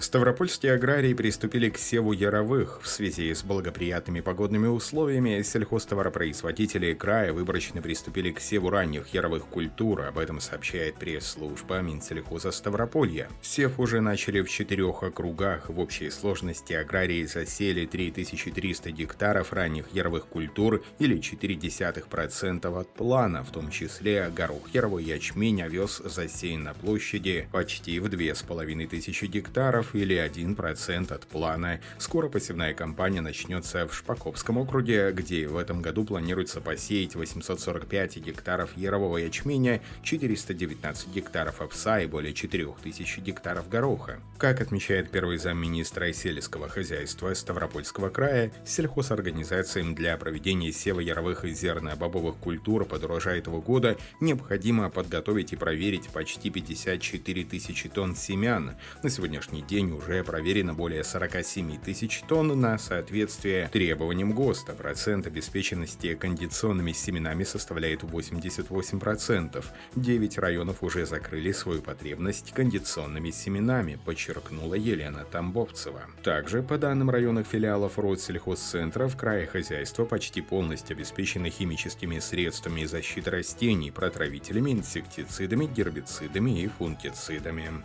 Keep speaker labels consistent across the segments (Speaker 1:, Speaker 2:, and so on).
Speaker 1: Ставропольские аграрии приступили к севу яровых. В связи с благоприятными погодными условиями сельхозтоваропроизводители края выборочно приступили к севу ранних яровых культур. Об этом сообщает пресс-служба Минсельхоза Ставрополья. Сев уже начали в четырех округах. В общей сложности аграрии засели 3300 гектаров ранних яровых культур или 0,4% от плана, в том числе горох, яровой ячмень, овес засеян на площади почти в 2500 гектаров или 1% от плана. Скоро посевная кампания начнется в Шпаковском округе, где в этом году планируется посеять 845 гектаров ярового ячменя, 419 гектаров овса и более 4000 гектаров гороха. Как отмечает первый замминистра сельского хозяйства Ставропольского края, сельхозорганизациям для проведения сева яровых и зерно-бобовых культур под урожай этого года необходимо подготовить и проверить почти 54 тысячи тонн семян. На сегодняшний день день уже проверено более 47 тысяч тонн на соответствие требованиям ГОСТа. Процент обеспеченности кондиционными семенами составляет 88%. 9 районов уже закрыли свою потребность кондиционными семенами, подчеркнула Елена Тамбовцева. Также, по данным районных филиалов Россельхозцентра, в крае хозяйства почти полностью обеспечены химическими средствами защиты растений, протравителями, инсектицидами, гербицидами и фунгицидами.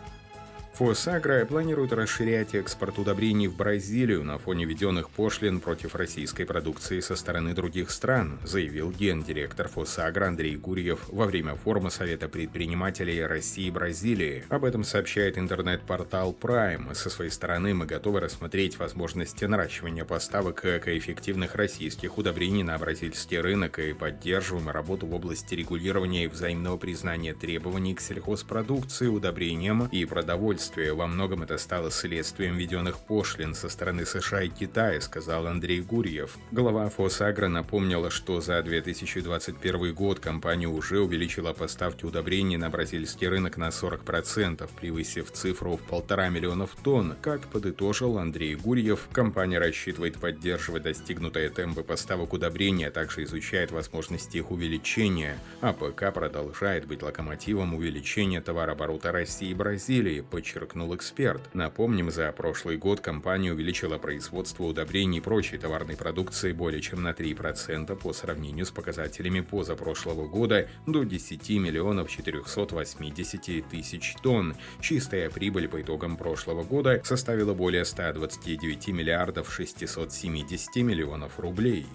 Speaker 1: Фосагра планирует расширять экспорт удобрений в Бразилию на фоне введенных пошлин против российской продукции со стороны других стран, заявил гендиректор Фосагра Андрей Гурьев во время форума Совета предпринимателей России и Бразилии. Об этом сообщает интернет-портал Prime. Со своей стороны мы готовы рассмотреть возможности наращивания поставок экоэффективных российских удобрений на бразильский рынок и поддерживаем работу в области регулирования и взаимного признания требований к сельхозпродукции, удобрениям и продовольствию следствие. Во многом это стало следствием введенных пошлин со стороны США и Китая, сказал Андрей Гурьев. Глава ФосАгро напомнила, что за 2021 год компания уже увеличила поставки удобрений на бразильский рынок на 40%, превысив цифру в полтора миллионов тонн. Как подытожил Андрей Гурьев, компания рассчитывает поддерживать достигнутые темпы поставок удобрений, а также изучает возможности их увеличения. АПК продолжает быть локомотивом увеличения товарооборота России и Бразилии, подчеркнул подчеркнул эксперт. Напомним, за прошлый год компания увеличила производство удобрений и прочей товарной продукции более чем на 3% по сравнению с показателями позапрошлого года до 10 миллионов 480 тысяч тонн. Чистая прибыль по итогам прошлого года составила более 129 миллиардов 670 миллионов рублей.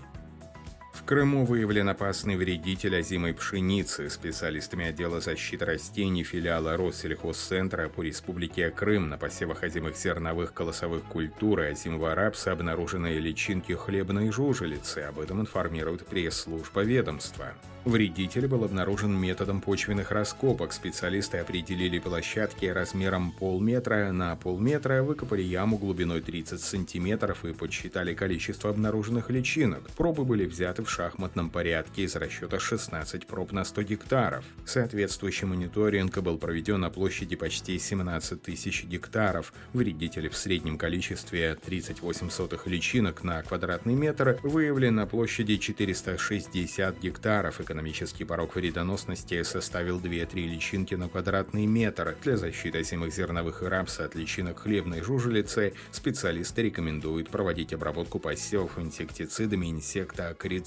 Speaker 1: В Крыму выявлен опасный вредитель озимой пшеницы. Специалистами отдела защиты растений филиала Россельхозцентра по республике Крым на посевах озимых зерновых колосовых культур и озимого рапса обнаружены личинки хлебной жужелицы. Об этом информирует пресс-служба ведомства. Вредитель был обнаружен методом почвенных раскопок. Специалисты определили площадки размером полметра на полметра, выкопали яму глубиной 30 сантиметров и подсчитали количество обнаруженных личинок. Пробы были взяты в шахматном порядке из расчета 16 проб на 100 гектаров. Соответствующий мониторинг был проведен на площади почти 17 тысяч гектаров. Вредители в среднем количестве 38 сотых личинок на квадратный метр выявлены на площади 460 гектаров экономический порог вредоносности составил 2-3 личинки на квадратный метр. Для защиты озимых зерновых и рапса от личинок хлебной жужелицы специалисты рекомендуют проводить обработку посевов инсектицидами и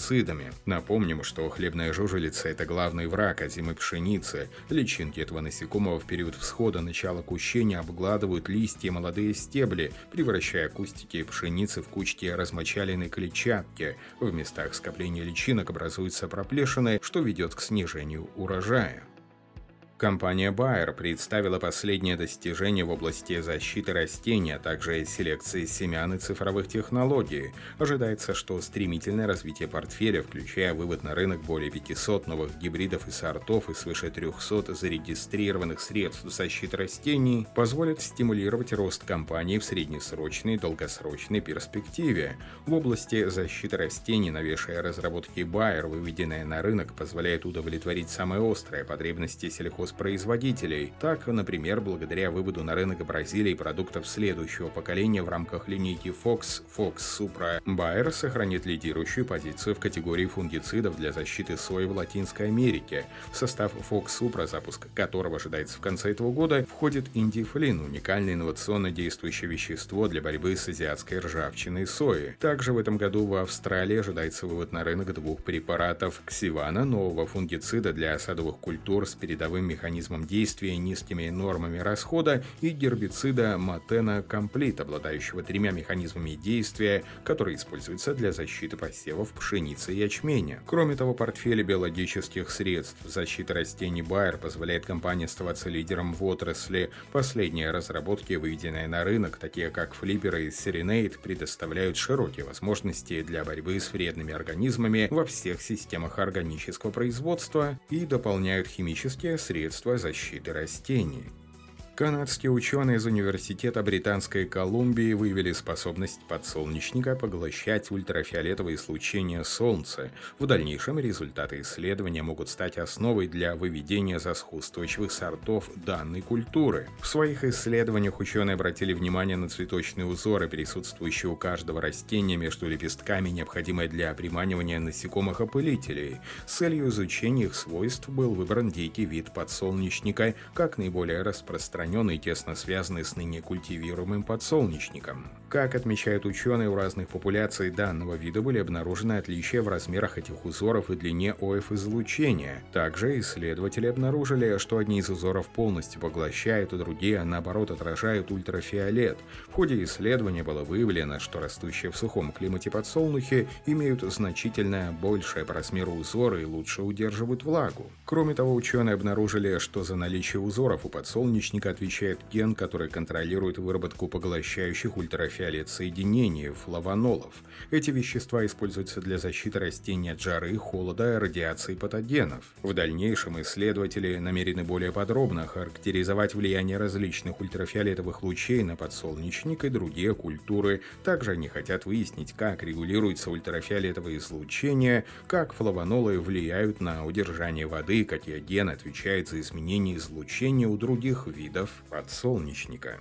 Speaker 1: инсектоакарицидами. Напомним, что хлебная жужелица – это главный враг озимой пшеницы. Личинки этого насекомого в период всхода начала кущения обгладывают листья и молодые стебли, превращая кустики пшеницы в кучки размочаленной клетчатки. В местах скопления личинок образуются проплешины, что ведет к снижению урожая. Компания Bayer представила последнее достижение в области защиты растений, а также селекции семян и цифровых технологий. Ожидается, что стремительное развитие портфеля, включая вывод на рынок более 500 новых гибридов и сортов и свыше 300 зарегистрированных средств защиты растений, позволит стимулировать рост компании в среднесрочной и долгосрочной перспективе. В области защиты растений новейшая разработки Bayer, выведенная на рынок, позволяет удовлетворить самые острые потребности сельхоз сельхозпроизводителей. Так, например, благодаря выводу на рынок Бразилии продуктов следующего поколения в рамках линейки Fox, Fox Supra, Bayer сохранит лидирующую позицию в категории фунгицидов для защиты сои в Латинской Америке. В состав Fox Supra, запуск которого ожидается в конце этого года, входит индифлин, уникальное инновационно действующее вещество для борьбы с азиатской ржавчиной сои. Также в этом году в Австралии ожидается вывод на рынок двух препаратов ксивана, нового фунгицида для садовых культур с передовым механизмом действия, низкими нормами расхода, и гербицида Матена Комплит, обладающего тремя механизмами действия, которые используются для защиты посевов пшеницы и ячменя. Кроме того, портфель биологических средств защиты растений Bayer позволяет компании оставаться лидером в отрасли. Последние разработки, выведенные на рынок, такие как флипперы и Serenade, предоставляют широкие возможности для борьбы с вредными организмами во всех системах органического производства и дополняют химические средства защиты растений. Канадские ученые из Университета Британской Колумбии выявили способность подсолнечника поглощать ультрафиолетовое излучение Солнца. В дальнейшем результаты исследования могут стать основой для выведения засхустойчивых сортов данной культуры. В своих исследованиях ученые обратили внимание на цветочные узоры, присутствующие у каждого растения между лепестками, необходимые для приманивания насекомых-опылителей. С целью изучения их свойств был выбран дикий вид подсолнечника как наиболее распространенный распространенный и тесно связанный с ныне культивируемым подсолнечником. Как отмечают ученые, у разных популяций данного вида были обнаружены отличия в размерах этих узоров и длине ОФ излучения. Также исследователи обнаружили, что одни из узоров полностью поглощают, а другие, наоборот, отражают ультрафиолет. В ходе исследования было выявлено, что растущие в сухом климате подсолнухи имеют значительно большее по размеру узоры и лучше удерживают влагу. Кроме того, ученые обнаружили, что за наличие узоров у подсолнечника отвечает ген, который контролирует выработку поглощающих ультрафиолет соединений флавонолов. Эти вещества используются для защиты растений от жары, холода, радиации патогенов. В дальнейшем исследователи намерены более подробно характеризовать влияние различных ультрафиолетовых лучей на подсолнечник и другие культуры. Также они хотят выяснить, как регулируется ультрафиолетовое излучение, как флавонолы влияют на удержание воды, какие гены отвечают за изменение излучения у других видов подсолнечника.